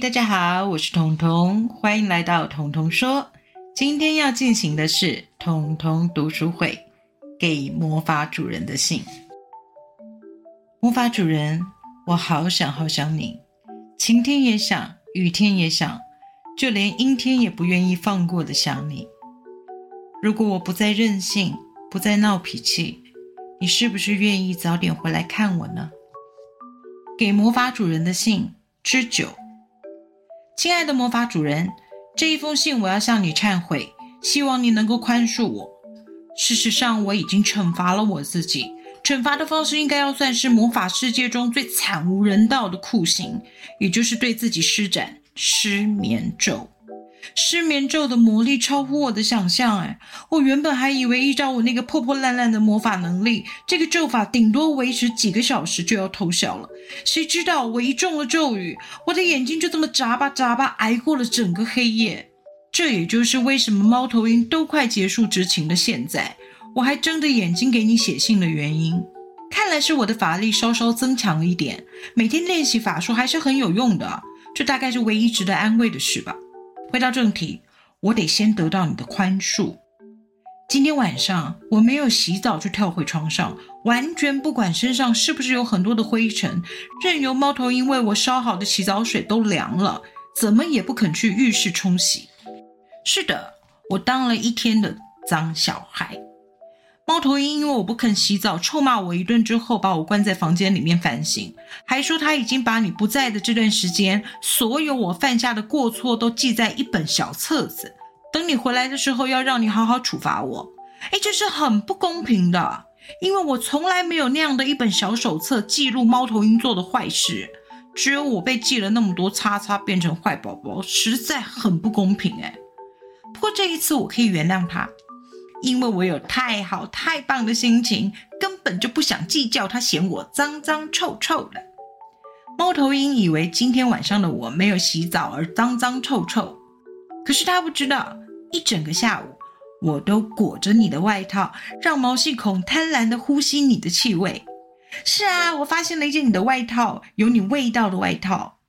大家好，我是彤彤，欢迎来到彤彤说。今天要进行的是彤彤读书会，给魔法主人的信。魔法主人，我好想好想你，晴天也想，雨天也想，就连阴天也不愿意放过的想你。如果我不再任性，不再闹脾气，你是不是愿意早点回来看我呢？给魔法主人的信之九。亲爱的魔法主人，这一封信我要向你忏悔，希望你能够宽恕我。事实上，我已经惩罚了我自己，惩罚的方式应该要算是魔法世界中最惨无人道的酷刑，也就是对自己施展失眠咒。失眠咒的魔力超乎我的想象，哎，我原本还以为依照我那个破破烂烂的魔法能力，这个咒法顶多维持几个小时就要偷笑了。谁知道我一中了咒语，我的眼睛就这么眨巴眨巴挨过了整个黑夜。这也就是为什么猫头鹰都快结束执勤的现在，我还睁着眼睛给你写信的原因。看来是我的法力稍稍增强了一点，每天练习法术还是很有用的，这大概是唯一值得安慰的事吧。回到正题，我得先得到你的宽恕。今天晚上我没有洗澡就跳回床上，完全不管身上是不是有很多的灰尘，任由猫头鹰为我烧好的洗澡水都凉了，怎么也不肯去浴室冲洗。是的，我当了一天的脏小孩。猫头鹰因为我不肯洗澡，臭骂我一顿之后，把我关在房间里面反省，还说他已经把你不在的这段时间，所有我犯下的过错都记在一本小册子，等你回来的时候，要让你好好处罚我。哎，这是很不公平的，因为我从来没有那样的一本小手册记录猫头鹰做的坏事，只有我被记了那么多叉叉，变成坏宝宝，实在很不公平。哎，不过这一次我可以原谅他。因为我有太好太棒的心情，根本就不想计较他嫌我脏脏臭臭的。猫头鹰以为今天晚上的我没有洗澡而脏脏臭臭，可是他不知道，一整个下午我都裹着你的外套，让毛细孔贪婪的呼吸你的气味。是啊，我发现了一件你的外套，有你味道的外套。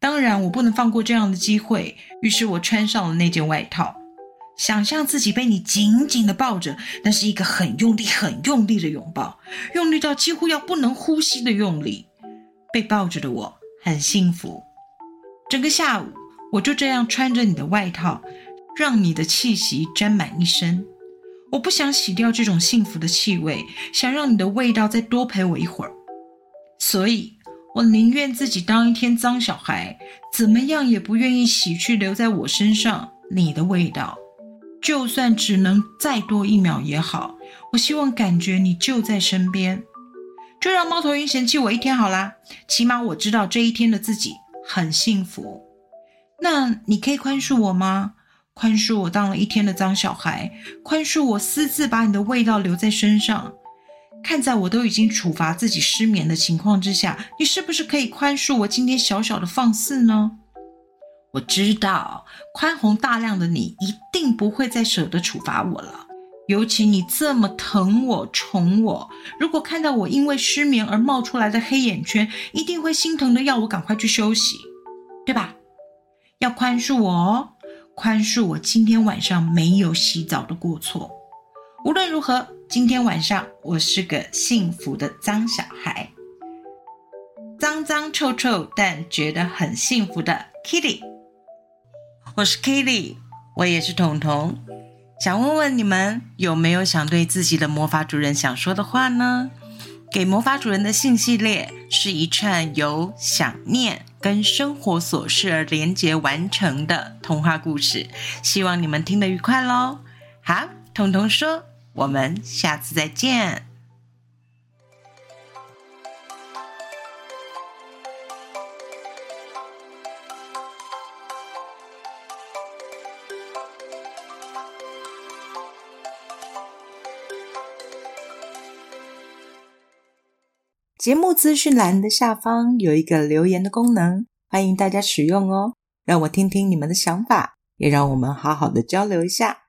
当然，我不能放过这样的机会，于是我穿上了那件外套。想象自己被你紧紧的抱着，那是一个很用力、很用力的拥抱，用力到几乎要不能呼吸的用力。被抱着的我很幸福。整个下午，我就这样穿着你的外套，让你的气息沾满一身。我不想洗掉这种幸福的气味，想让你的味道再多陪我一会儿。所以，我宁愿自己当一天脏小孩，怎么样也不愿意洗去留在我身上你的味道。就算只能再多一秒也好，我希望感觉你就在身边，就让猫头鹰嫌弃我一天好啦。起码我知道这一天的自己很幸福。那你可以宽恕我吗？宽恕我当了一天的脏小孩，宽恕我私自把你的味道留在身上。看在我都已经处罚自己失眠的情况之下，你是不是可以宽恕我今天小小的放肆呢？我知道宽宏大量的你一定不会再舍得处罚我了，尤其你这么疼我、宠我，如果看到我因为失眠而冒出来的黑眼圈，一定会心疼的要我赶快去休息，对吧？要宽恕我哦，宽恕我今天晚上没有洗澡的过错。无论如何，今天晚上我是个幸福的脏小孩，脏脏臭臭但觉得很幸福的 Kitty。我是 Kitty，我也是彤彤，想问问你们有没有想对自己的魔法主人想说的话呢？给魔法主人的信系列是一串由想念跟生活琐事而连结完成的童话故事，希望你们听得愉快喽。好，彤彤说，我们下次再见。节目资讯栏的下方有一个留言的功能，欢迎大家使用哦。让我听听你们的想法，也让我们好好的交流一下。